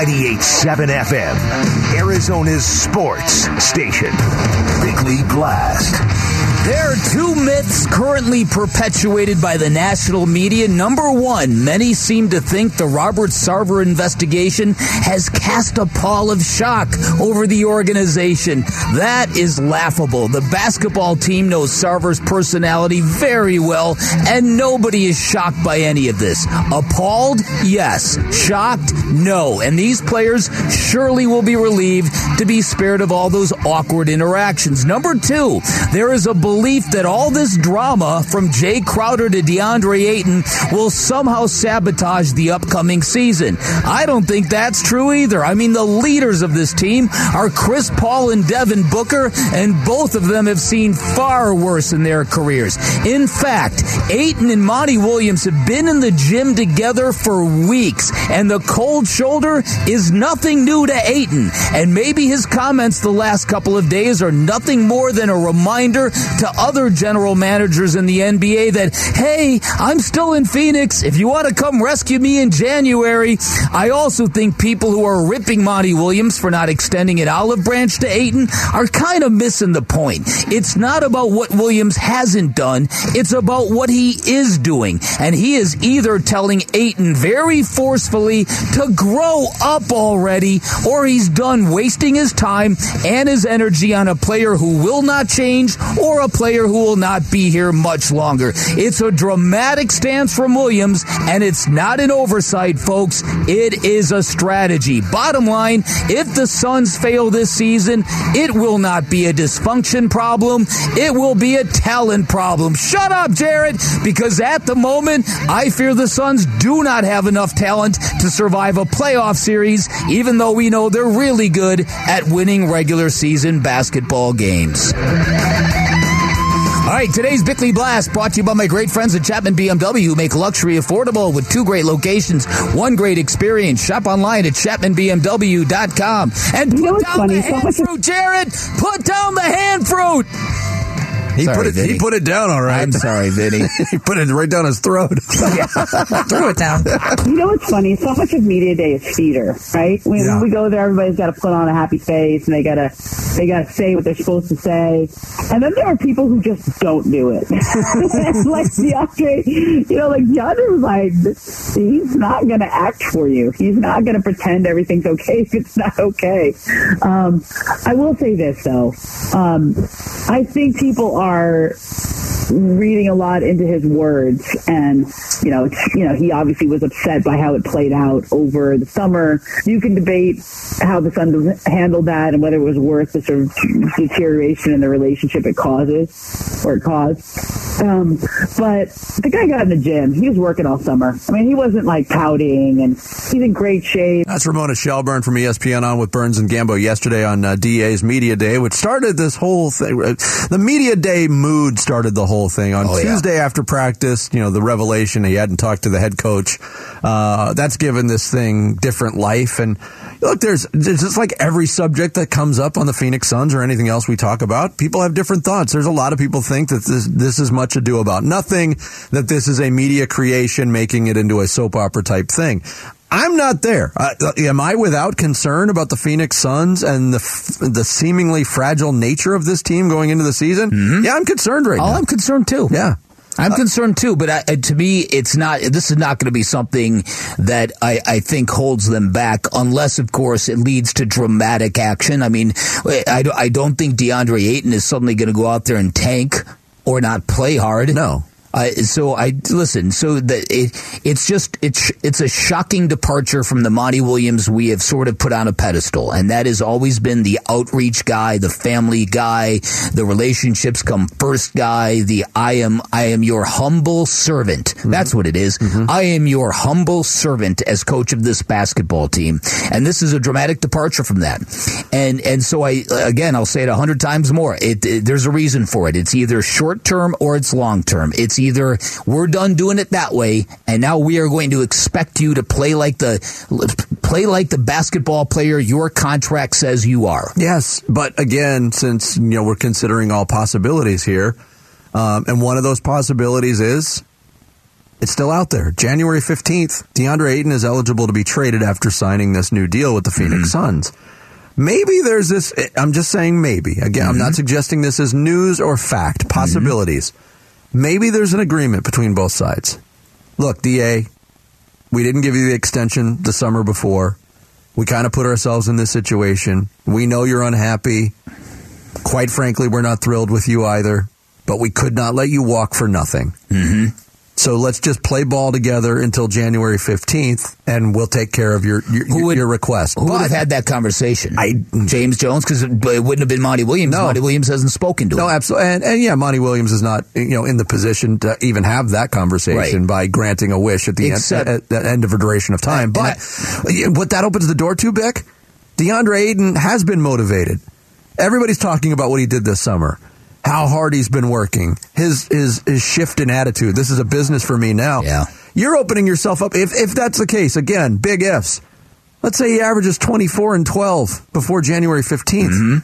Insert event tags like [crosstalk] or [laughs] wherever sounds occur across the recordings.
98.7 FM, Arizona's sports station. Bickley Blast. There are two myths currently perpetuated by the national media. Number one, many seem to think the Robert Sarver investigation has cast a pall of shock over the organization. That is laughable. The basketball team knows Sarver's personality very well, and nobody is shocked by any of this. Appalled? Yes. Shocked? No. And these players surely will be relieved to be spared of all those awkward interactions. Number two, there is a belief that all this drama from Jae Crowder to DeAndre Ayton will somehow sabotage the upcoming season. I don't think that's true either. I mean, the leaders of this team are Chris Paul and Devin Booker, and both of them have seen far worse in their careers. In fact, Ayton and Monty Williams have been in the gym together for weeks, and the cold shoulder is nothing new to Ayton. And maybe his comments the last couple of days are nothing more than a reminder to other general managers in the NBA that, hey, I'm still in Phoenix. If you want to come rescue me in January, I also think people who are ripping Monty Williams for not extending an olive branch to Ayton are kind of missing the point. It's not about what Williams hasn't done, it's about what he is doing. And he is either telling Ayton very forcefully to grow up already, or he's done wasting his time and his energy on a player who will not change or a player who will not be here much longer. It's a dramatic stance from Williams, and it's not an oversight, folks. It is a strategy. Bottom line, if the Suns fail this season, it will not be a dysfunction problem. It will be a talent problem. Shut up, Jared, because at the moment, I fear the Suns do not have enough talent to survive a playoff series, even though we know they're really good at winning regular season basketball games. All right, today's Bickley Blast brought to you by my great friends at Chapman BMW who make luxury affordable with two great locations, one great experience. Shop online at chapmanbmw.com. And You know put down funny? the So hand much fruit, Jared. Put down the hand fruit. He Sorry, put it. Vinny. He put it down. All right. I'm sorry, Vinny. [laughs] he put it right down his throat. [laughs] Threw it down. You know what's funny? So much of media day is theater, right? When, Yeah. when we go there, everybody's got to put on a happy face and they gotta they gotta say what they're supposed to say. And then there are people who just don't do it. [laughs] like DeAndre, you know, like DeAndre was like, he's not gonna act for you. He's not gonna pretend everything's okay if it's not okay. Um, I will say this though. Um, I think people are reading a lot into his words. And you know you know he obviously was upset by how it played out over the summer. You can debate how the Suns handled that and whether it was worth the sort of deterioration in the relationship it causes or it caused. Um, but the guy got in the gym. He was working all summer. I mean he wasn't like pouting and he's in great shape. That's Ramona Shelburne from ESPN on with Burns and Gambo yesterday on uh, DA's Media Day, which started this whole thing. Uh, The Media Day mood started the whole thing on Oh, yeah. Tuesday after practice. You know, the revelation he hadn't talked to the head coach. Uh, that's given this thing different life. And look, there's it's just like every subject that comes up on the Phoenix Suns or anything else we talk about. People have different thoughts. There's a lot of people think that this this is much ado about nothing. That this is a media creation, making it into a soap opera type thing. I'm not there. Uh, am I without concern about the Phoenix Suns and the f- the seemingly fragile nature of this team going into the season? Yeah, I'm concerned right Oh, now. I'm concerned too. yeah. I'm concerned too, but I, uh, to me, it's not. This is not going to be something that I, I think holds them back, unless, of course, it leads to dramatic action. I mean, I, I don't think DeAndre Ayton is suddenly going to go out there and tank or not play hard. No. Uh, so I listen. So that it, it's just it's it's a shocking departure from the Monty Williams we have sort of put on a pedestal, and that has always been the outreach guy, the family guy, the relationships come first guy. The I am I am your humble servant. That's what it is. I am your humble servant as coach of this basketball team, and this is a dramatic departure from that. And and so I again I'll say it a hundred times more. It, it there's a reason for it. It's either short term or it's long term. It's either we're done doing it that way, and now we are going to expect you to play like the play like the basketball player your contract says you are. Yes, but again, since you know we're considering all possibilities here, um, and one of those possibilities is It's still out there. January 15th, DeAndre Ayton is eligible to be traded after signing this new deal with the Phoenix Suns. Maybe there's this, I'm just saying maybe. Again, I'm not suggesting this is news or fact, possibilities. Maybe there's an agreement between both sides. Look, DA, we didn't give you the extension the summer before. We kind of put ourselves in this situation. We know you're unhappy. Quite frankly, we're not thrilled with you either, but we could not let you walk for nothing. Mm-hmm. So let's just play ball together until January 15th, and we'll take care of your your, Who would- your request. Who would But- have had that conversation? I- James Jones, because it, wouldn't have been Monty Williams. No. Monty Williams hasn't spoken to No, him. No, absolutely, and, and yeah, Monty Williams is not you know in the position to even have that conversation Right. by granting a wish at the Except- end, at the end of a duration of time. But what that opens the door to, Bick, DeAndre Ayton has been motivated. Everybody's talking about what he did this summer, how hard he's been working, his his his shift in attitude. This is a business for me now. Yeah. you're opening yourself up. If if that's the case, again, big ifs. Let's say he averages 24 and 12 before January 15th.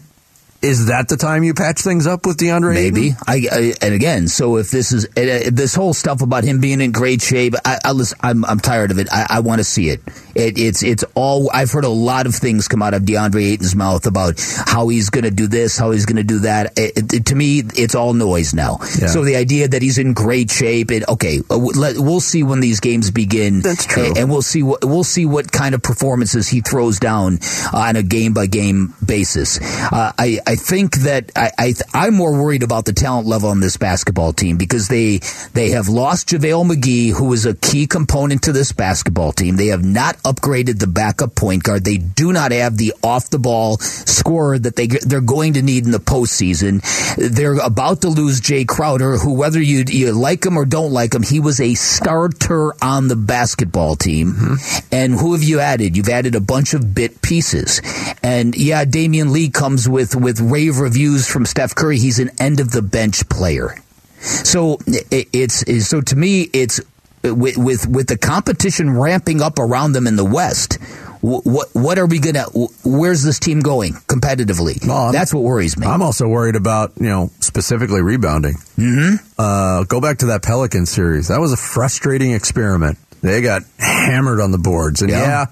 Is that the time you patch things up with DeAndre? Maybe. I, I and again, so if this is uh, this whole stuff about him being in great shape, I, I listen, I'm I'm tired of it. I, I want to see it. it. It's it's all. I've heard a lot of things come out of DeAndre Ayton's mouth about how he's going to do this, how he's going to do that. It, it- to me, it's all noise now. Yeah. So the idea that he's in great shape, and okay, uh, let, we'll see when these games begin. That's true. And, and we'll see what we'll see what kind of performances he throws down on a game by game basis. Uh, I I think that I, I I'm more worried about the talent level on this basketball team because they they have lost JaVale McGee, who is a key component to this basketball team. They have not upgraded the backup point guard. They do not have the off the ball scorer that they they're going to need in the postseason. They're about to lose Jae Crowder, who whether you you like him or don't like him, he was a starter on the basketball team. Mm-hmm. And who have you added? You've added a bunch of bit pieces. And yeah, Damion Lee comes with with rave reviews from Steph Curry. He's an end of the bench player. So it's, it's so to me it's with with with the competition ramping up around them in the West. What what are we gonna? Where's this team going competitively? Well, That's what worries me. I'm also worried about you know specifically rebounding. Mm-hmm. Uh, go back to that Pelican series. That was a frustrating experiment. They got hammered on the boards, and Yeah. yeah.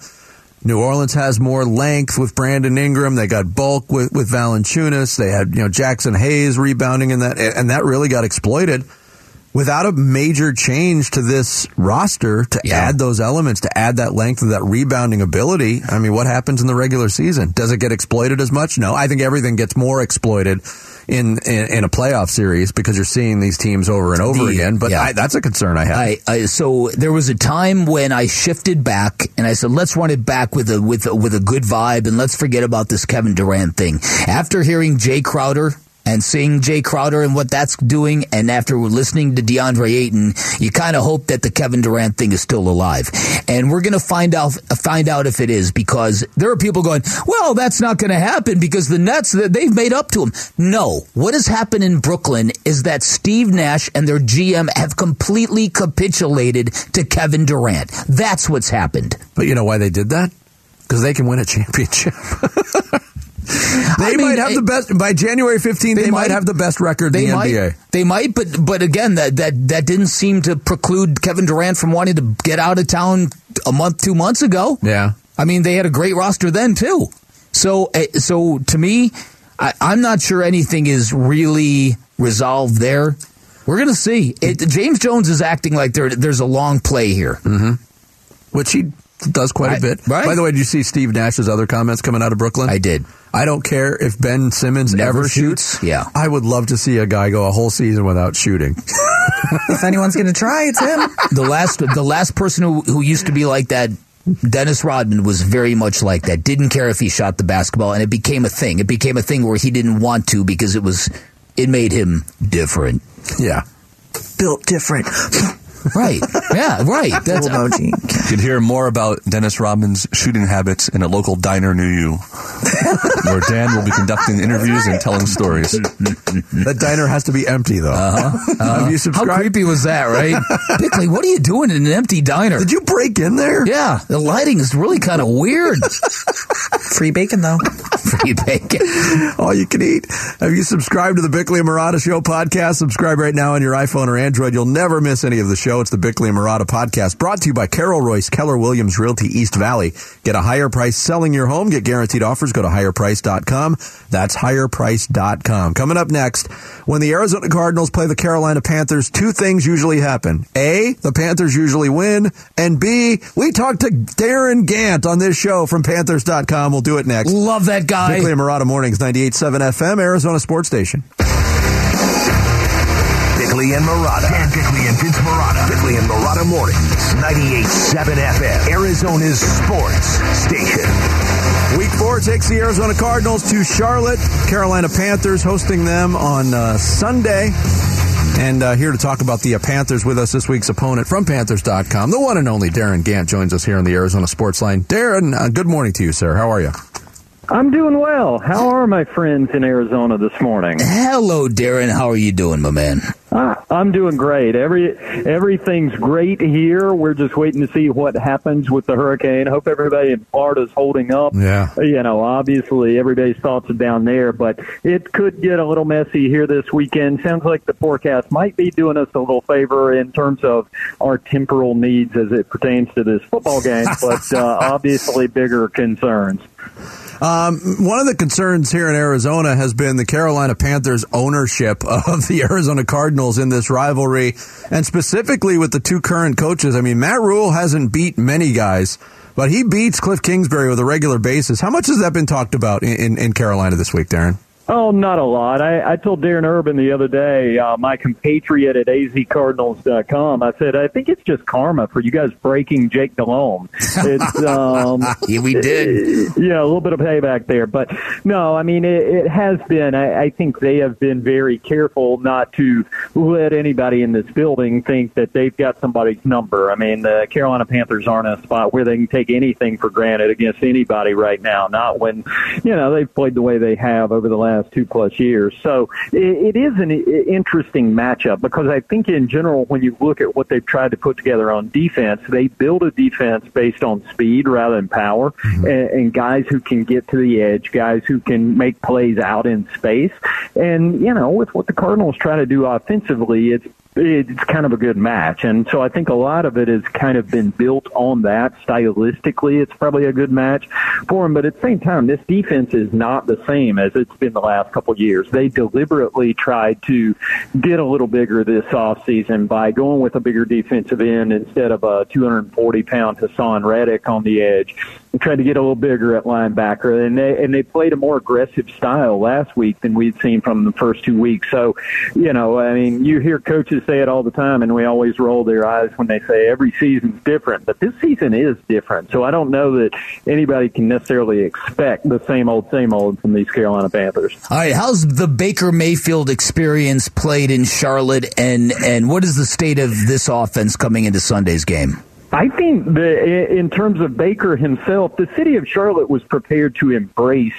New Orleans has more length with Brandon Ingram. They got bulk with with Valanciunas. They had you know Jaxson Hayes rebounding in that, and that really got exploited. Without a major change to this roster to Yeah. add those elements, to add that length of that rebounding ability, I mean, what happens in the regular season? Does it get exploited as much? No, I think everything gets more exploited in in, in a playoff series because you're seeing these teams over and over The- again. But yeah. I, that's a concern I have. I, I so there was a time when I shifted back and I said let's run it back with a with a, with a good vibe and let's forget about this Kevin Durant thing. After hearing Jae Crowder and seeing Jae Crowder and what that's doing, and after listening to DeAndre Ayton, you kind of hope that the Kevin Durant thing is still alive. And we're going to find out find out if it is because there are people going, well, that's not going to happen because the Nets they've made up to him. No, what has happened in Brooklyn is that Steve Nash and their GM have completely capitulated to Kevin Durant. That's what's happened. But you know why they did that? Because they can win a championship. [laughs] [laughs] they I mean, might have it- the best by January 15th. They, might, have the best record in They the might, NBA. they might, but but again, that that that didn't seem to preclude Kevin Durant from wanting to get out of town a month, two months ago. Yeah. I mean, they had a great roster then too. So, eh, so to me, I, I'm not sure anything is really resolved there. We're gonna see. It, James Jones is acting like there there's a long play here. which he does quite I- a bit. right. By the way, did you see Steve Nash's other comments coming out of Brooklyn? I did. I don't care if Ben Simmons Never ever shoots? shoots. Yeah. I would love to see a guy go a whole season without shooting. [laughs] If anyone's going to try, it's him. The last the last person who, who used to be like that. Dennis Rodman was very much like that. Didn't care if he shot the basketball, and it became a thing. It became a thing where he didn't want to because it was it made him different. yeah. Built different. Right? Yeah. Right. That's Little emoji. You could hear more about Dennis Rodman's shooting habits in a local diner near you, where Dan will be conducting interviews and telling stories. That diner has to be empty though. Uh-huh. Have you subscribed? How creepy was that, right? [laughs] Bickley, what are you doing in an empty diner? Did you break in there? yeah, the lighting is really kind of weird. Free bacon, though. [laughs] free bacon. All you can eat. Have you subscribed to the Bickley and Marotta Show podcast? Subscribe right now on your iPhone or Android. You'll never miss any of the show. It's the Bickley and Marotta podcast brought to you by Carol Royse, Keller Williams Realty East Valley. Get a higher price selling your home. Get guaranteed offers. Go to higherprice.com. That's higherprice.com. Coming up next, when the Arizona Cardinals play the Carolina Panthers, two things usually happen. A, the Panthers usually win. And B, we talk to Darin Gantt on this show from Panthers.com. We'll do it next. Love that guy. Bickley and Marotta Mornings, 98.7 FM, Arizona Sports Station. Bickley and Marotta. Dan Bickley and Vince Marotta. Bickley and Marotta Mornings, 98.7 FM, Arizona's sports station. Week four takes the Arizona Cardinals to Charlotte. Carolina Panthers hosting them on uh, Sunday. And uh, here to talk about the uh, Panthers with us this week's opponent from Panthers.com, the one and only Darin Gantt joins us here on the Arizona Sports Line. Darin, uh, good morning to you, sir. How are you? I'm doing well. How are my friends in Arizona this morning? Hello, Darin. How are you doing, my man? Ah, I'm doing great. Every everything's great here. We're just waiting to see what happens with the hurricane. Hope everybody in Florida's holding up. Yeah. You know, obviously everybody's thoughts are down there, but it could get a little messy here this weekend. Sounds like the forecast might be doing us a little favor in terms of our temporal needs as it pertains to this football game, [laughs] but uh, obviously bigger concerns. Um, one of the concerns here in Arizona has been the Carolina Panthers' ownership of the [laughs] Arizona Cardinals in this rivalry, and specifically with the two current coaches. I mean, Matt Rhule hasn't beat many guys, but he beats Cliff Kingsbury with a regular basis. How much has that been talked about in, in, in Carolina this week, Darin? Oh, not a lot. I, I told Darren Urban the other day, uh, my compatriot at azcardinals.com, I said, I think it's just karma for you guys breaking Jake Delhomme. [laughs] It's, um, yeah, we did. [laughs] Yeah, a little bit of payback there. But no, I mean, it, it has been, I, I think they have been very careful not to let anybody in this building think that they've got somebody's number. I mean, the Carolina Panthers aren't in a spot where they can take anything for granted against anybody right now, not when, you know, they've played the way they have over the last two plus years. So it, it is an interesting matchup because I think in general, when you look at what they've tried to put together on defense, they build a defense based on speed rather than power mm-hmm. and, and guys who can get to the edge, guys who can make plays out in space. And, you know, with what the Cardinals try to do offensively, it's it's kind of a good match. And so I think a lot of it has kind of been built on that stylistically. It's probably a good match for them. But at the same time, this defense is not the same as it's been the last couple of years. They deliberately tried to get a little bigger this offseason by going with a bigger defensive end instead of a 240 pound Haason Reddick on the edge tried to get a little bigger at linebacker. And they, and they played a more aggressive style last week than we'd seen from the first two weeks. So, you know, I mean, you hear coaches say it all the time, and we always roll their eyes when they say every season's different. But this season is different, so I don't know that anybody can necessarily expect the same old, same old from these Carolina Panthers. All right, how's the Baker Mayfield experience played in Charlotte, and and what is the state of this offense coming into Sunday's game? I think that in terms of Baker himself, the city of Charlotte was prepared to embrace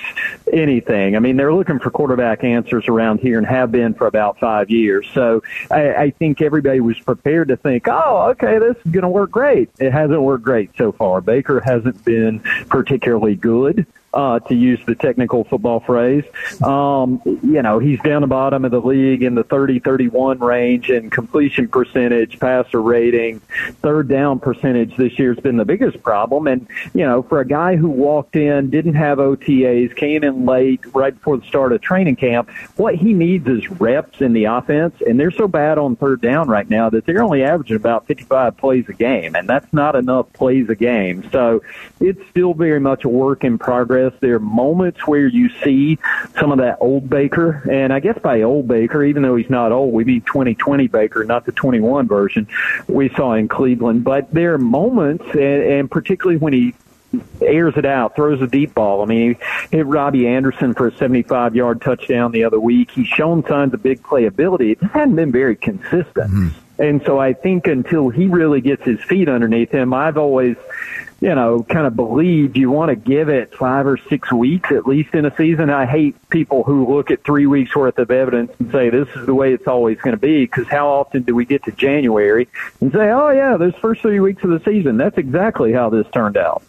anything. I mean, they're looking for quarterback answers around here and have been for about five years. So I, I think everybody was prepared to think, oh, okay, this is going to work great. It hasn't worked great so far. Baker hasn't been particularly good uh, to use the technical football phrase. Um, you know, he's down the bottom of the league in the 30 31 range in completion percentage, passer rating, third down percentage this year has been the biggest problem. And, you know, for a guy who walked in, didn't have OTAs, came in late right before the start of training camp, what he needs is reps in the offense. And they're so bad on third down right now that they're only averaging about 55 plays a game. And that's not enough plays a game. So it's still very much a work in progress there are moments where you see some of that old Baker, and I guess by old Baker, even though he's not old, we mean 2020 Baker, not the 21 version we saw in Cleveland. But there are moments, and, and particularly when he airs it out, throws a deep ball. I mean, he hit Robbie Anderson for a 75 yard touchdown the other week. He's shown signs of big playability. It just hadn't been very consistent. Mm-hmm. And so I think until he really gets his feet underneath him, I've always you know, kind of believe you want to give it five or six weeks at least in a season. I hate people who look at three weeks worth of evidence and say this is the way it's always going to be because how often do we get to January and say, oh yeah, those first three weeks of the season, that's exactly how this turned out.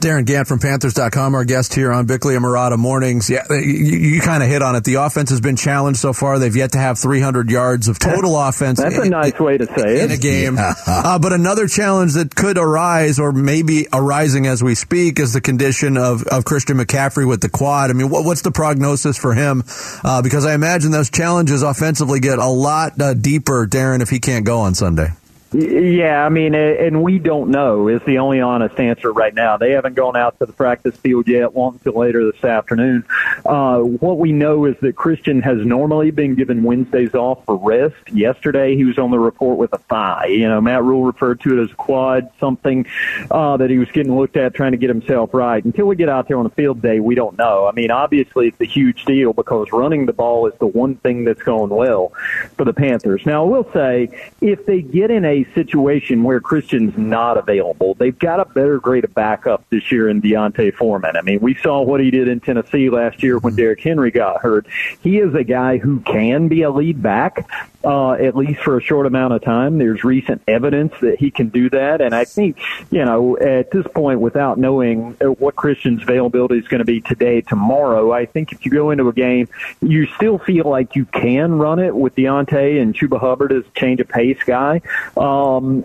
Darin Gantt from Panthers.com, our guest here on Bickley and Marotta Mornings. Yeah, you, you kind of hit on it. The offense has been challenged so far. They've yet to have 300 yards of total offense. That's a nice way to say in it. In a game. [laughs] Uh, but another challenge that could arise, or maybe arising as we speak, is the condition of, of Christian McCaffrey with the quad. I mean, what, what's the prognosis for him? Uh, because I imagine those challenges offensively get a lot uh, deeper, Darin, if he can't go on Sunday. Yeah, I mean, and we don't know is the only honest answer right now. They haven't gone out to the practice field yet, won't until later this afternoon. Uh, what we know is that Christian has normally been given Wednesdays off for rest. Yesterday, he was on the report with a thigh. You know, Matt Rhule referred to it as a quad, something uh, that he was getting looked at trying to get himself right. Until we get out there on a field day, we don't know. I mean, obviously, it's a huge deal because running the ball is the one thing that's going well for the Panthers. Now, I will say, if they get in a situation where Christian's not available. They've got a better grade of backup this year in D'Onta Foreman. I mean, we saw what he did in Tennessee last year when mm-hmm. Derrick Henry got hurt. He is a guy who can be a lead back, uh, at least for a short amount of time. There's recent evidence that he can do that. And I think, you know, at this point, without knowing uh, what Christian's availability is going to be today, tomorrow, I think if you go into a game, you still feel like you can run it with D'Onta and Chuba Hubbard as a change of pace guy. Uh, Um,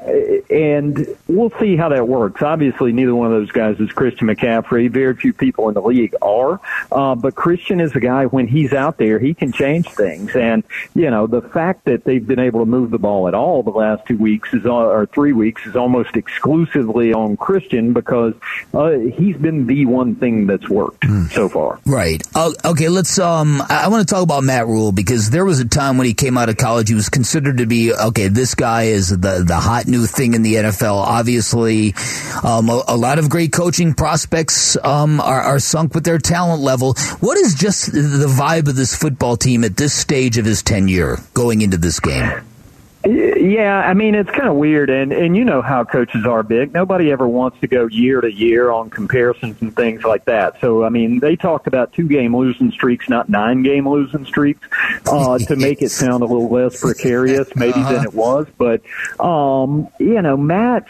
and we'll see how that works. Obviously, neither one of those guys is Christian McCaffrey. Very few people in the league are. Uh, but Christian is a guy, when he's out there, he can change things. And, you know, the fact that they've been able to move the ball at all the last two weeks is, or three weeks is almost exclusively on Christian because uh, he's been the one thing that's worked mm. so far. Right. Uh, okay, let's, um, I want to talk about Matt Rhule because there was a time when he came out of college, he was considered to be, okay, this guy is the, the hot new thing in the NFL. Obviously, um, a, a, lot of great coaching prospects um, are, are, sunk with their talent level. What is just the vibe of this football team at this stage of his tenure going into this game? Yeah, I mean it's kind of weird, and and you know how coaches are big. Nobody ever wants to go year to year on comparisons and things like that. So I mean, they talked about two game losing streaks, not nine game losing streaks, uh, to make it sound a little less precarious, maybe uh-huh. than it was. But um, you know, Matt,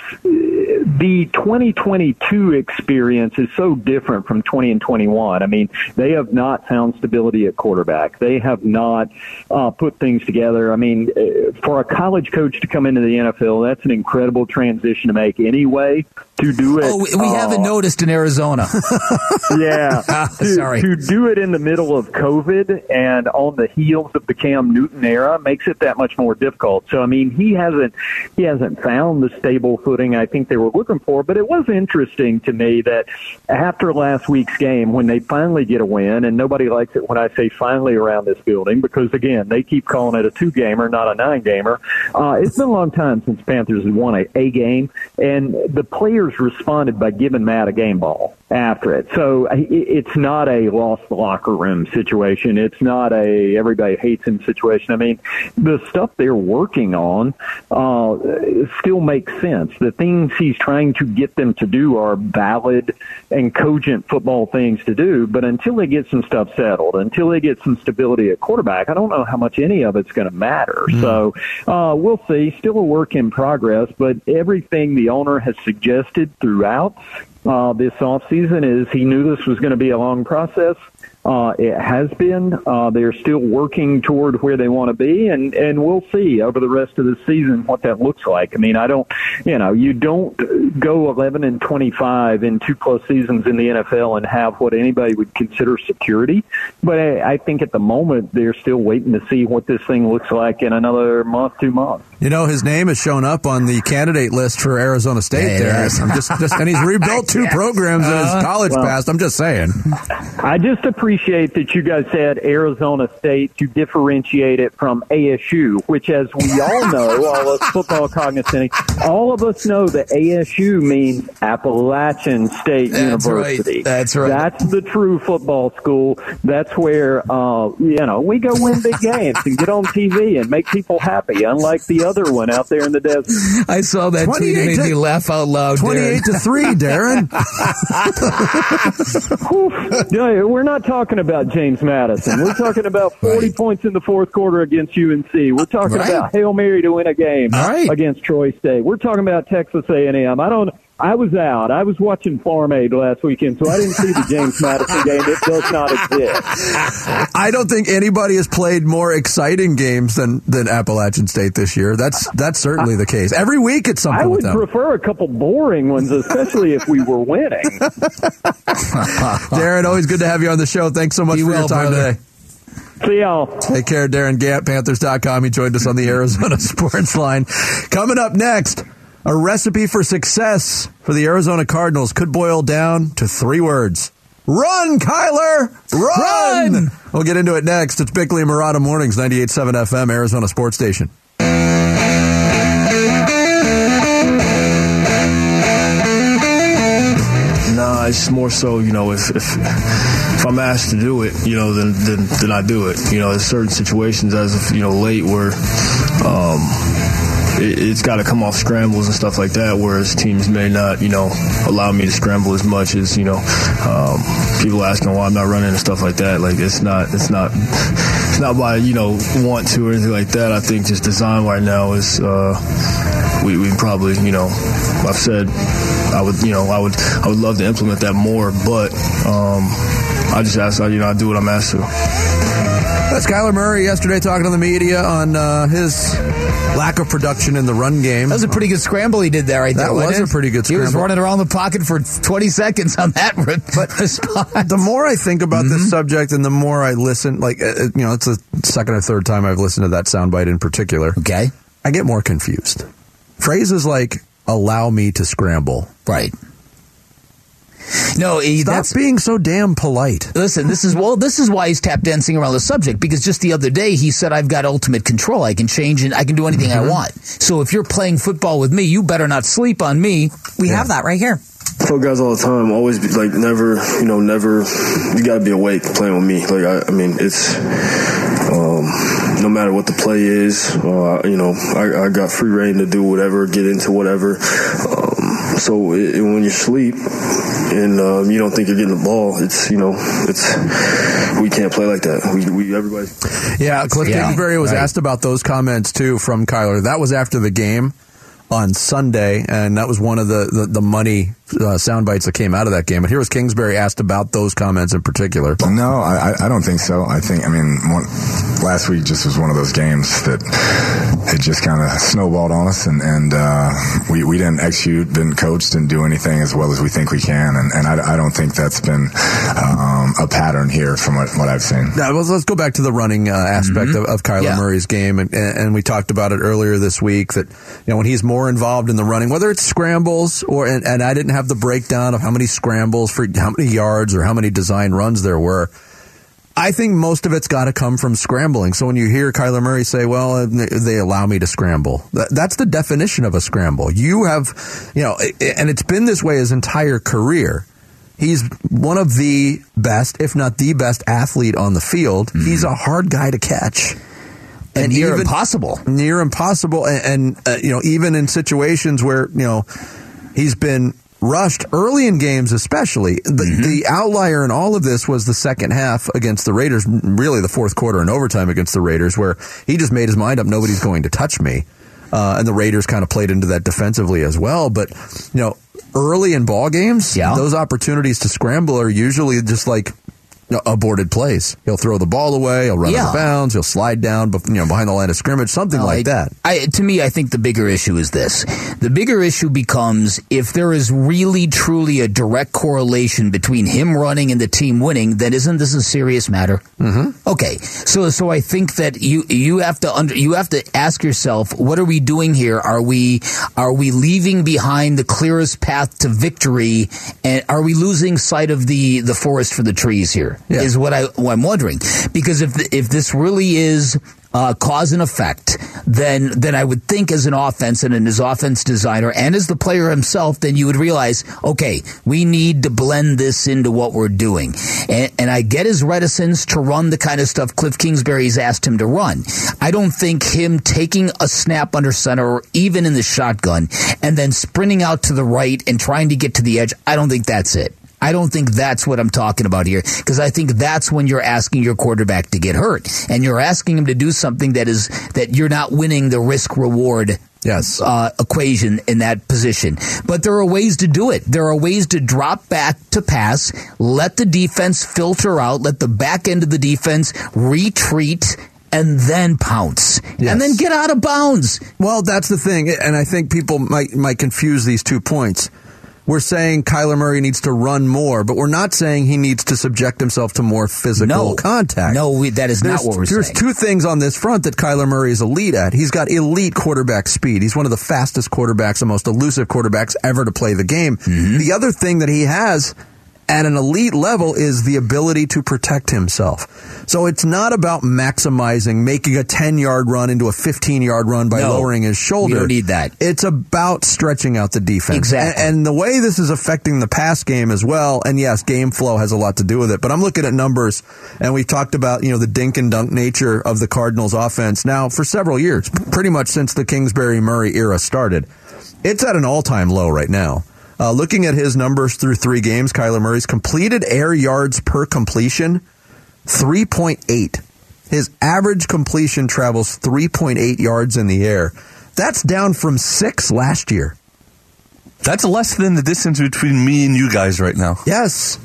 the 2022 experience is so different from 20 and 21. I mean, they have not found stability at quarterback. They have not uh, put things together. I mean, uh, for a college coach to come into the NFL, that's an incredible transition to make anyway. To do it. Oh, we, we uh, haven't noticed in Arizona. [laughs] [laughs] yeah. to, Sorry. To do it in the middle of COVID and on the heels of the Cam Newton era makes it that much more difficult. So, I mean, he hasn't, he hasn't found the stable footing I think they were looking for, but it was interesting to me that after last week's game, when they finally get a win, and nobody likes it when I say finally around this building because again, they keep calling it a two gamer, not a nine gamer. Uh, it's been a long time since Panthers have won a, a game, and the players responded by giving Matt a game ball after it. So it's not a lost locker room situation. It's not a everybody hates him situation. I mean, the stuff they're working on uh, still makes sense. The things he's trying to get them to do are valid and cogent football things to do. But until they get some stuff settled, until they get some stability at quarterback, I don't know how much any of it's going to matter. Mm. So uh, we'll see. Still a work in progress, but everything the owner has suggested throughout uh, this off season is he knew this was going to be a long process. Uh, it has been. Uh, they're still working toward where they want to be, and and we'll see over the rest of the season what that looks like. I mean, I don't, you know, you don't go 11 and 25 in two plus seasons in the NFL and have what anybody would consider security. But I, I think at the moment they're still waiting to see what this thing looks like in another month, two months. You know, his name has shown up on the candidate list for Arizona State. Yeah, there, I'm just, just, and he's rebuilt [laughs] two programs uh, in his uh-huh. college well, past. I'm just saying. I just appreciate that you guys said Arizona State to differentiate it from ASU, which, as we all [laughs] know, all us football cognizant, all of us know that ASU means Appalachian State That's University. Right. That's right. That's the true football school. That's where uh, you know we go win big games and get on TV and make people happy, unlike the other one out there in the desert. [laughs] I saw that tweet and made me laugh out loud. Twenty-eight Darin. to three, Darin. [laughs] [laughs] no, we're not talking about James Madison. We're talking about forty right. points in the fourth quarter against UNC. We're talking right. about hail mary to win a game right. against Troy State. We're talking about Texas A&M. I don't I was out. I was watching Farm Aid last weekend, so I didn't see the James Madison game. It does not exist. I don't think anybody has played more exciting games than, than Appalachian State this year. That's that's certainly the case. Every week it's something I would with them. prefer a couple boring ones, especially if we were winning. [laughs] Darin, always good to have you on the show. Thanks so much Be for well, your time brother. today. See y'all. Take care, Darin Gantt, Panthers.com. He joined us on the Arizona [laughs] Sports Line. Coming up next, a recipe for success for the Arizona Cardinals could boil down to three words. Run, Kyler! Run! Run! We'll get into it next. It's Bickley and Marotta Mornings, 98.7 FM, Arizona Sports Station. Nah, it's more so, you know, if, if if I'm asked to do it, you know, then then then I do it. You know, there's certain situations as of you know late where um, it, it's got to come off scrambles and stuff like that. Whereas teams may not, you know, allow me to scramble as much as you know. Um, people asking why I'm not running and stuff like that. Like it's not it's not it's not by you know want to or anything like that. I think just design right now is. Uh, we, we probably, you know, I've said I would, you know, I would, I would love to implement that more, but um, I just ask, you know, I do what I'm asked to. That's Kyler Murray yesterday talking to the media on uh, his lack of production in the run game. That was a pretty good scramble he did there. Right That there, was a pretty good scramble. He was running around the pocket for 20 seconds on that [laughs] re- [laughs] response. the more I think about Mm-hmm. this subject and the more I listen, like, uh, uh, you know, it's the second or third time I've listened to that soundbite in particular. Okay. I get more confused. Phrases like "allow me to scramble." Right. No, he, Stop that's being so damn polite. Listen, this is well. This is why he's tap dancing around the subject because just the other day he said, "I've got ultimate control. I can change and I can do anything Mm-hmm. I want." So if you're playing football with me, you better not sleep on me. We have that right here. I tell guys all the time, always be like, never, you know, never. You got to be awake playing with me. Like, I, I mean, it's um, no matter what the play is. Uh, you know, I, I got free reign to do whatever, get into whatever. Um, so it, when you sleep and um, you don't think you're getting the ball, it's you know, it's we can't play like that. We, we everybody. Yeah, Cliff Yeah, Kingsbury was right. asked about those comments too from Kyler. That was after the game on Sunday, and that was one of the the, the money uh, sound bites that came out of that game. But here was Kingsbury asked about those comments in particular. No, I, I- I don't think so. I think, I mean, one, last week just was one of those games that it just kind of snowballed on us, and, and uh, we, we didn't execute, didn't coach, didn't do anything as well as we think we can. And, and I, I don't think that's been um, a pattern here from what, what I've seen. Now, let's, let's go back to the running uh, aspect of, of Kyler Yeah. Murray's game, and, and we talked about it earlier this week. That you know when he's more involved in the running, whether it's scrambles or and, and I didn't have the breakdown of how many scrambles for how many yards or how many design runs there were. I think most of it's got to come from scrambling. So when you hear Kyler Murray say, "Well, they allow me to scramble," that's the definition of a scramble. You have, you know, and it's been this way his entire career. He's one of the best, if not the best, athlete on the field. He's a hard guy to catch, And near impossible. near impossible. And, and uh, you know, even in situations where you know he's been rushed early in games, especially the, the outlier in all of this was the second half against the Raiders. Really, the fourth quarter and overtime against the Raiders, where he just made his mind up. Nobody's going to touch me. Uh, and the Raiders kind of played into that defensively as well. But you know, early in ball games, Yeah. those opportunities to scramble are usually just like aborted plays. He'll throw the ball away. He'll run out of bounds. He'll slide down, you know, behind the line of scrimmage, something No, like I- that. I, to me, I think the bigger issue is this. The bigger issue becomes if there is really, truly a direct correlation between him running and the team winning, then isn't this a serious matter? Mm-hmm. Okay, so so I think that you you have to under you have to ask yourself, what are we doing here? Are we are we leaving behind the clearest path to victory, and are we losing sight of the the forest for the trees here? Is Yeah. what I what I'm wondering because if if this really is uh, cause and effect, then then I would think as an offense and as offense designer and as the player himself, then you would realize, okay, we need to blend this into what we're doing. And, and I get his reticence to run the kind of stuff Cliff Kingsbury's asked him to run. I don't think him taking a snap under center or even in the shotgun and then sprinting out to the right and trying to get to the edge, I don't think that's it. I don't think that's what I'm talking about here because I think that's when you're asking your quarterback to get hurt and you're asking him to do something that is that you're not winning the risk reward Yes. uh, equation in that position. But there are ways to do it. There are ways to drop back to pass, let the defense filter out, let the back end of the defense retreat. And then pounce, Yes. and then get out of bounds. Well, that's the thing, and I think people might might confuse these two points. We're saying Kyler Murray needs to run more, but we're not saying he needs to subject himself to more physical No. contact. No, we, that is There's, not what we're saying. there's two things on this front that Kyler Murray is elite at. He's got elite quarterback speed. He's one of the fastest quarterbacks, the most elusive quarterbacks ever to play the game. Mm-hmm. The other thing that he has at an elite level is the ability to protect himself. So it's not about maximizing, making a 10 yard run into a 15 yard run by No. lowering his shoulder. We don't need that. It's about stretching out the defense. Exactly. And, and the way this is affecting the pass game as well, and yes, game flow has a lot to do with it, but I'm looking at numbers, and we've talked about, you know, the dink and dunk nature of the Cardinals offense now for several years, pretty much since the Kingsbury Murray era started. It's at an all time low right now. Uh, looking at his numbers through three games, Kyler Murray's completed air yards per completion, 3.8. His average completion travels 3.8 yards in the air. That's down from six last year. That's less than the distance between me and you guys right now. Yes.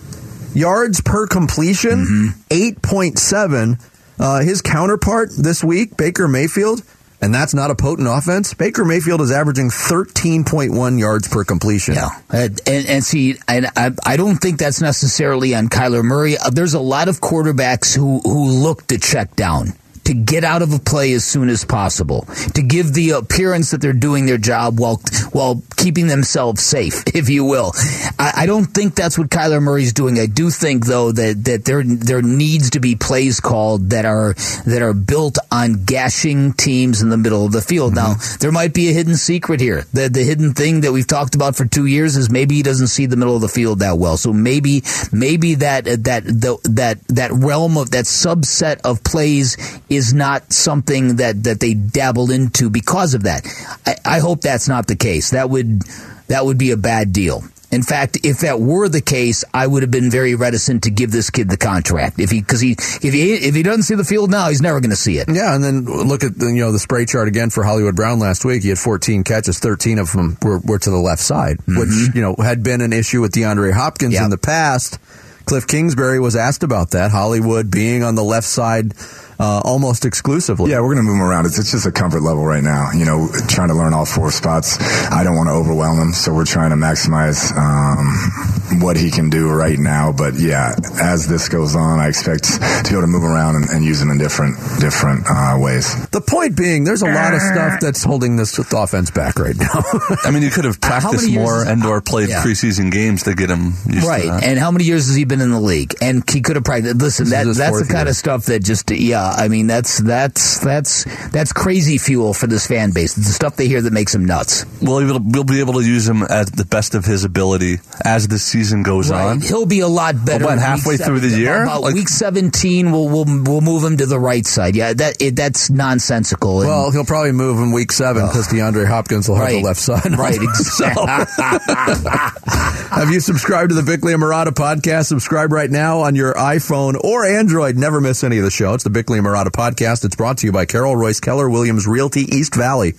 Yards per completion, 8.7. Uh, his counterpart this week, Baker Mayfield, and that's not a potent offense. Baker Mayfield is averaging 13.1 yards per completion. Yeah, and, and, see, I, I don't think that's necessarily on Kyler Murray. Uh, There's a lot of quarterbacks who who look to check down. To get out of a play as soon as possible, to give the appearance that they're doing their job while while keeping themselves safe, [laughs] if you will. I, I don't think that's what Kyler Murray's doing. I do think though that, that there there needs to be plays called that are that are built on gashing teams in the middle of the field. Now mm-hmm. there might be a hidden secret here. The the hidden thing that we've talked about for two years is maybe he doesn't see the middle of the field that well. So maybe maybe that that the, that that realm of that subset of plays is not something that that they dabble into because of that. I, I hope that's not the case. That would that would be a bad deal. In fact, if that were the case, I would have been very reticent to give this kid the contract. If he, because he, if he, if he doesn't see the field now, he's never going to see it. Yeah, and then look at the, you know the spray chart again for Hollywood Brown last week. He had 14 catches, 13 of them were, were to the left side, mm-hmm. which you know had been an issue with DeAndre Hopkins Yep. in the past. Cliff Kingsbury was asked about that. Hollywood being on the left side uh, almost exclusively. Yeah, we're going to move him around. It's, it's just a comfort level right now. You know, trying to learn all four spots. I don't want to overwhelm him, so we're trying to maximize um, what he can do right now. But yeah, as this goes on, I expect to be able to move around and, and use him in different different uh, ways. The point being, there's a lot of stuff that's holding this offense back right now. [laughs] I mean, you could have practiced many more is- and or played Yeah. preseason games to get him used Right, to that. and how many years has he been in the league? And he could have practiced. Listen, that that's the kind year. of stuff that just yeah. I mean, that's that's that's that's crazy fuel for this fan base. It's the stuff they hear that makes them nuts. We'll, we'll, we'll be able to use him at the best of his ability as the season goes Right, on. he'll be a lot better. What, in week halfway through the year? About Like- week seventeen, we'll we'll we'll move him to the right side. Yeah, that it, that's nonsensical. And- well, he'll probably move in week seven because DeAndre Hopkins will have right, the left side. Right, [laughs] exactly. [laughs] Have you subscribed to the Bickley and Marotta podcast? Subscribe right now on your iPhone or Android. Never miss any of the show. It's the Bickley and Marotta podcast. It's brought to you by Carol Royse Keller Williams Realty East Valley.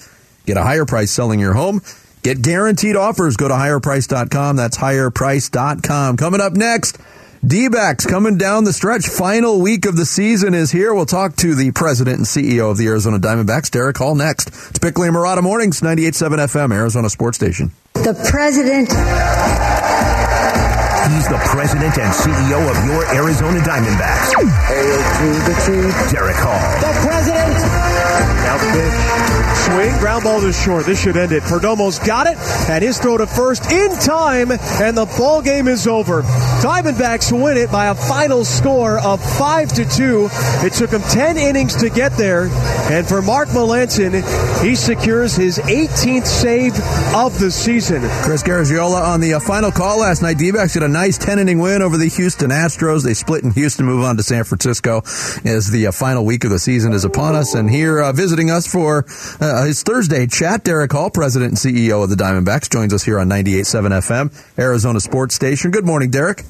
Get a higher price selling your home. Get guaranteed offers. Go to higherprice.com. That's higherprice.com. Coming up next, D-backs coming down the stretch. Final week of the season is here. We'll talk to the president and CEO of the Arizona Diamondbacks, Derrick Hall, next. It's Bickley and Marotta Mornings, 98.7 FM, Arizona Sports Station. The president He's the president and CEO of your Arizona Diamondbacks. Hail to the chief. Derrick Hall. The president Now pitch. Swing, ground ball to short. This should end it. Perdomo's got it, and his throw to first in time, and the ball game is over. Diamondbacks win it by a final score of five to two. It took him ten innings to get there, and for Mark Melancon, he secures his 18th save of the season. Chris Garagiola on the uh, final call last night. D-backs get a nice 10 inning win over the Houston Astros. They split in Houston, move on to San Francisco as the uh, final week of the season is upon us. And here uh, visiting us for uh, his Thursday chat, Derrick Hall, president and CEO of the Diamondbacks, joins us here on 98.7 FM, Arizona Sports Station. Good morning, Derek.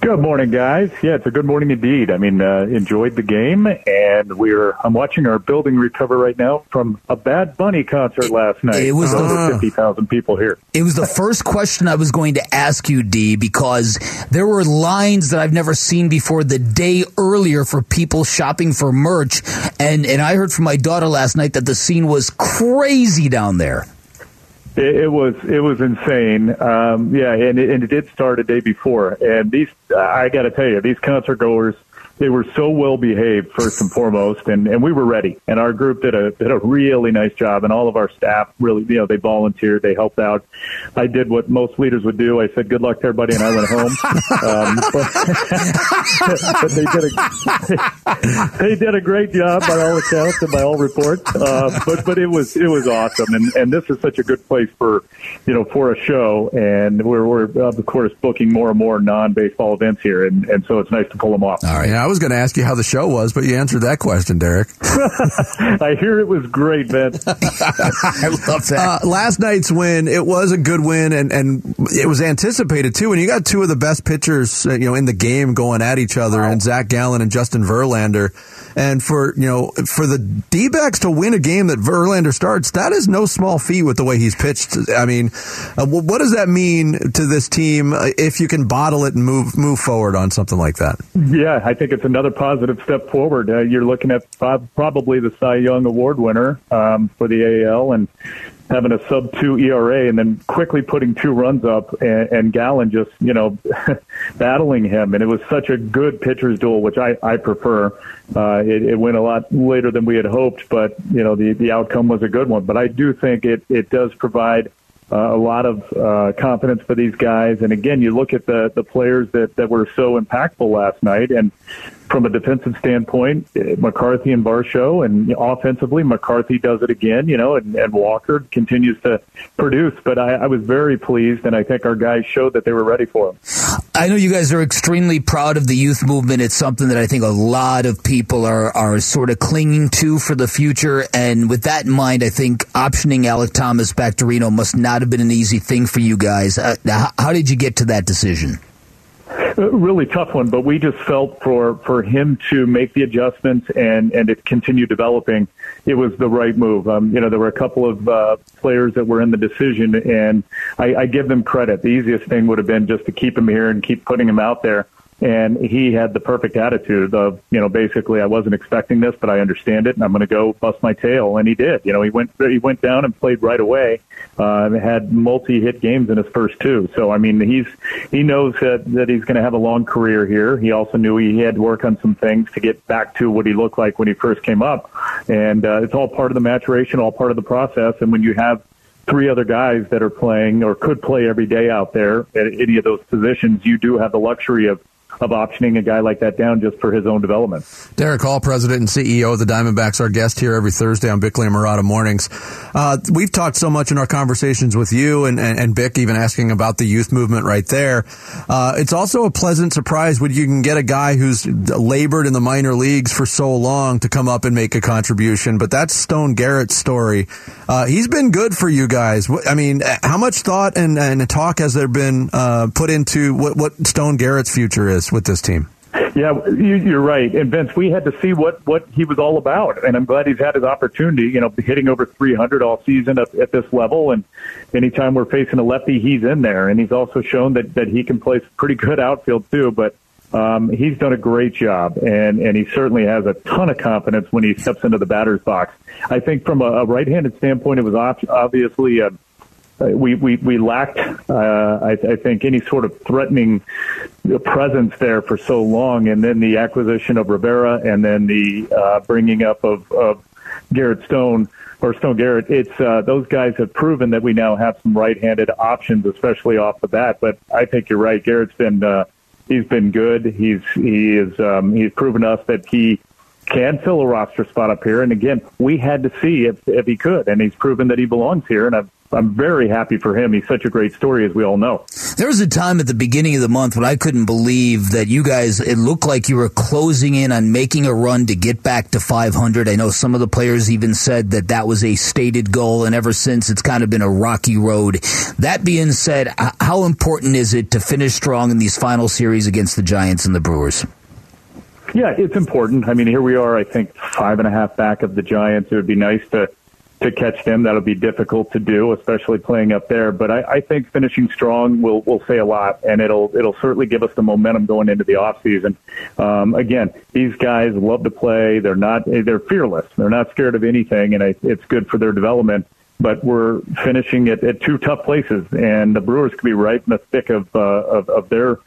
Good morning, guys. Yeah, it's a good morning indeed. I mean, uh, enjoyed the game, and we're I'm watching our building recover right now from a Bad Bunny concert last night. It was over the- fifty thousand people here. It was the first question I was going to ask you, D, because there were lines that I've never seen before the day earlier for people shopping for merch. And, and I heard from my daughter last night that the scene was crazy down there. It, it was it was insane. Um, yeah, and it, and it did start a day before. And these, I got to tell you, these concert goers, they were so well behaved first and foremost, and and we were ready. And our group did a did a really nice job, and all of our staff really, you know, they volunteered, they helped out. I did what most leaders would do. I said good luck to everybody, and I went home. um, [laughs] but, [laughs] but they did a [laughs] they did a great job by all accounts and by all reports. Uh, but but it was it was awesome, and and this is such a good place for you know for a show, and we're we're of course booking more and more non baseball events here, and and so it's nice to pull them off. All right. Yeah, I was going to ask you how the show was, but you answered that question, Derrick. [laughs] I hear it was great, Vince. [laughs] I love that. Uh, last night's win, it was a good win, and, and it was anticipated too. And you got two of the best pitchers, uh, you know, in the game going at each other, and Zach Gallen and Justin Verlander. And for you know, for the D-backs to win a game that Verlander starts, that is no small feat with the way he's pitched. I mean, uh, what does that mean to this team uh, if you can bottle it and move move forward on something like that? Yeah, I think it's another positive step forward. Uh, you're looking at probably the Cy Young Award winner um, for the AL and having a sub two ERA and then quickly putting two runs up and, and Gallen just, you know, [laughs] battling him. And it was such a good pitcher's duel, which I, I prefer. Uh, it, it went a lot later than we had hoped, but, you know, the, the outcome was a good one. But I do think it, it does provide uh, a lot of uh, confidence for these guys. And again, you look at the the players that that were so impactful last night, and from a defensive standpoint, eh, McCarthy and Varsho, and offensively, McCarthy does it again. You know, and, and Walker continues to produce. But I, I was very pleased, and I think our guys showed that they were ready for him. I know you guys are extremely proud of the youth movement. It's something that I think a lot of people are, are sort of clinging to for the future. And with that in mind, I think optioning Alec Thomas back to Reno must not have been an easy thing for you guys. Uh, how did you get to that decision? Really tough one, but we just felt for for him to make the adjustments and and to continue developing, it was the right move. Um, you know, there were a couple of uh, players that were in the decision, and I, I give them credit. The easiest thing would have been just to keep him here and keep putting him out there. And he had the perfect attitude of, you know, basically, I wasn't expecting this, but I understand it, and I'm going to go bust my tail. And he did. You know, he went he went down and played right away. Uh, had multi-hit games in his first two. So I mean, he's he knows that that he's going to have a long career here. He also knew he had to work on some things to get back to what he looked like when he first came up. And uh, it's all part of the maturation, all part of the process. And when you have three other guys that are playing or could play every day out there at any of those positions, you do have the luxury of of optioning a guy like that down just for his own development. Derrick Hall, President and CEO of the Diamondbacks, our guest here every Thursday on Bickley and Marotta Mornings. Uh, we've talked so much in our conversations with you and, and, and Bick, even asking about the youth movement right there. Uh, it's also a pleasant surprise when you can get a guy who's labored in the minor leagues for so long to come up and make a contribution. But that's Stone Garrett's story. Uh, he's been good for you guys. I mean, how much thought and, and talk has there been uh, put into what, what Stone Garrett's future is with this team? Yeah, you, you're right. And Vince, we had to see what what he was all about, and I'm glad he's had his opportunity. You know, hitting over 300 all season at, at this level, and anytime we're facing a lefty, he's in there, and he's also shown that that he can play pretty good outfield too. But um, he's done a great job, and and he certainly has a ton of confidence when he steps into the batter's box. I think from a, a right-handed standpoint, it was ob- obviously. A, uh, we, we, we lacked, uh, I, I think, any sort of threatening presence there for so long. And then the acquisition of Rivera and then the uh, bringing up of, of Garrett Stone or Stone Garrett, it's uh, those guys have proven that we now have some right-handed options, especially off the bat. But I think you're right. Garrett's been uh, he's been good. He's he is um, he's proven us that he can fill a roster spot up here. And again, we had to see if if he could, and he's proven that he belongs here. And I've I'm very happy for him. He's such a great story, as we all know. There was a time at the beginning of the month when I couldn't believe that you guys, it looked like you were closing in on making a run to get back to 500. I know some of the players even said that that was a stated goal, and ever since it's kind of been a rocky road. That being said, how important is it to finish strong in these final series against the Giants and the Brewers? Yeah, it's important. I mean, here we are, I think, five and a half back of the Giants. It would be nice to to catch them. That'll be difficult to do, especially playing up there. But I, I think finishing strong will will say a lot, and it'll it'll certainly give us the momentum going into the off season. Um, again, these guys love to play. They're not they're fearless. They're not scared of anything, and I, it's good for their development. But we're finishing at, at two tough places, and the Brewers could be right in the thick of uh, of, of their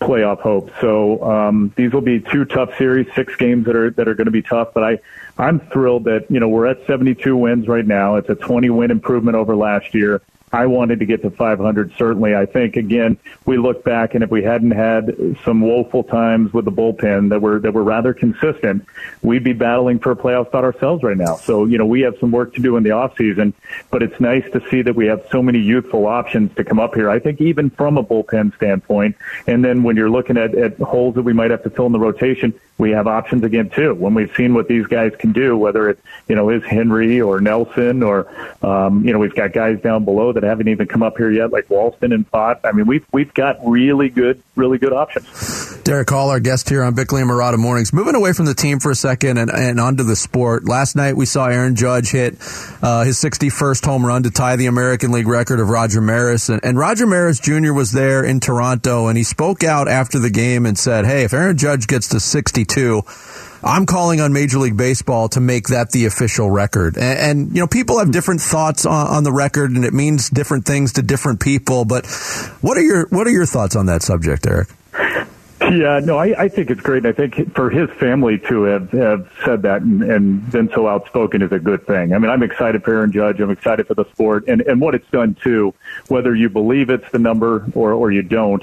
playoff hope. So um, these will be two tough series, six games that are that are going to be tough. But I I'm thrilled that you know we're at 72 wins right now. It's a 20 win improvement over last year. I wanted to get to 500. Certainly, I think again we look back and if we hadn't had some woeful times with the bullpen that were that were rather consistent, we'd be battling for a playoff spot ourselves right now. So you know we have some work to do in the off season, but it's nice to see that we have so many youthful options to come up here. I think even from a bullpen standpoint, and then when you're looking at, at holes that we might have to fill in the rotation, we have options again too. When we've seen what these guys can do, whether it you know is Henry or Nelson or um, you know we've got guys down below that haven't even come up here yet, like Walston and Pfaadt. I mean, we've we've got really good, really good options. Derrick Hall, our guest here on Bickley and Marotta Mornings. Moving away from the team for a second and, and onto the sport. Last night we saw Aaron Judge hit uh, his 61st home run to tie the American League record of Roger Maris. And, and Roger Maris Jr. was there in Toronto and he spoke out after the game and said, Hey, if Aaron Judge gets to 62, I'm calling on Major League Baseball to make that the official record. And, and you know, people have different thoughts on, on, the record, and it means different things to different people. But what are your what are your thoughts on that subject, Eric? Yeah, no, I, I think it's great. I think for his family to have, have said that and, and been so outspoken is a good thing. I mean, I'm excited for Aaron Judge. I'm excited for the sport and, and what it's done too, whether you believe it's the number or, or you don't.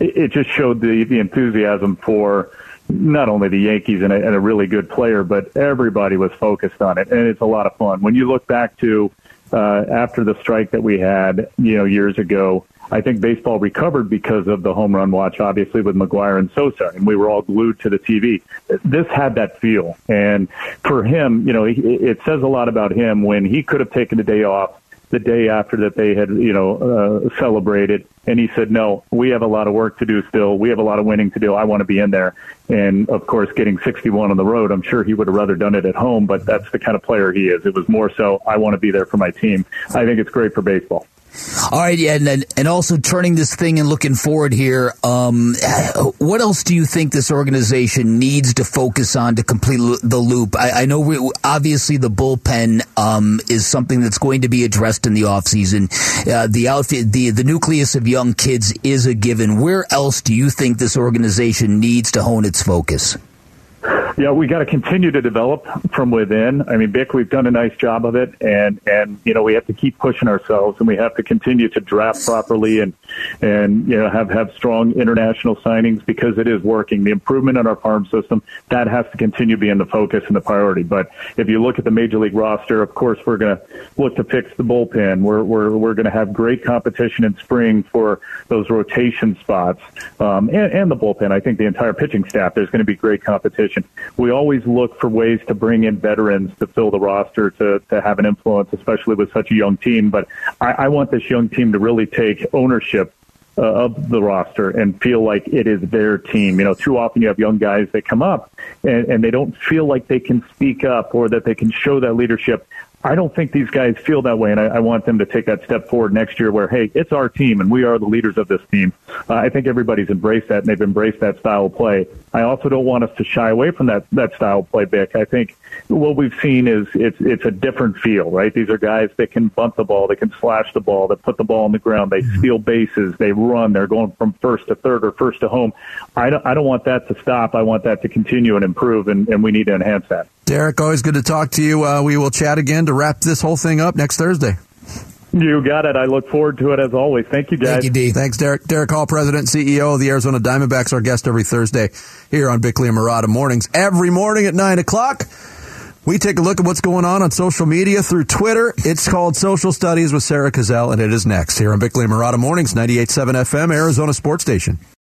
It, it just showed the, the enthusiasm for not only the Yankees and a, and a really good player, but everybody was focused on it, and it's a lot of fun. When you look back to uh, after the strike that we had, you know, years ago, I think baseball recovered because of the home run watch, obviously with McGwire and Sosa, and we were all glued to the TV. This had that feel, and for him, you know, it says a lot about him when he could have taken a day off the day after that they had, you know, uh, celebrated. And he said, no, we have a lot of work to do still. We have a lot of winning to do. I want to be in there. And of course, getting 61 on the road, I'm sure he would have rather done it at home, but that's the kind of player he is. It was more so, I want to be there for my team. I think it's great for baseball. All right, yeah, and and also turning this thing and looking forward here. Um, what else do you think this organization needs to focus on to complete the loop? I, I know we, obviously the bullpen um, is something that's going to be addressed in the offseason. Uh, the outfit, the the nucleus of young kids is a given. Where else do you think this organization needs to hone its focus? Yeah, we got to continue to develop from within. I mean, Bick, we've done a nice job of it, and and you know we have to keep pushing ourselves, and we have to continue to draft properly, and and you know have have strong international signings because it is working. The improvement in our farm system that has to continue being the focus and the priority. But if you look at the major league roster, of course we're going to look to fix the bullpen. We're we're we're going to have great competition in spring for those rotation spots, um, and, and the bullpen. I think the entire pitching staff there's going to be great competition we always look for ways to bring in veterans to fill the roster to, to have an influence, especially with such a young team. But I, I want this young team to really take ownership uh, of the roster and feel like it is their team. You know, too often you have young guys that come up and, and they don't feel like they can speak up or that they can show that leadership. I don't think these guys feel that way, and I, I want them to take that step forward next year where, hey, it's our team, and we are the leaders of this team. Uh, I think everybody's embraced that, and they've embraced that style of play. I also don't want us to shy away from that, that style of play, Bick. I think what we've seen is it's, it's a different feel, right? These are guys that can bunt the ball, they can slash the ball, they put the ball on the ground, they steal bases, they run, they're going from first to third or first to home. I don't, I don't want that to stop. I want that to continue and improve, and, and we need to enhance that. Derrick, always good to talk to you. Uh, we will chat again to wrap this whole thing up next Thursday. You got it. I look forward to it as always. Thank you, guys. Thank you, D. Thanks, Derrick. Derrick Hall, President, CEO of the Arizona Diamondbacks, our guest every Thursday here on Bickley and Marotta mornings. Every morning at 9 o'clock. We take a look at what's going on on social media through Twitter. It's called Social Studies with Sarah Cazell, and it is next here on Bickley and Marotta Mornings, 98.7 FM, Arizona Sports Station.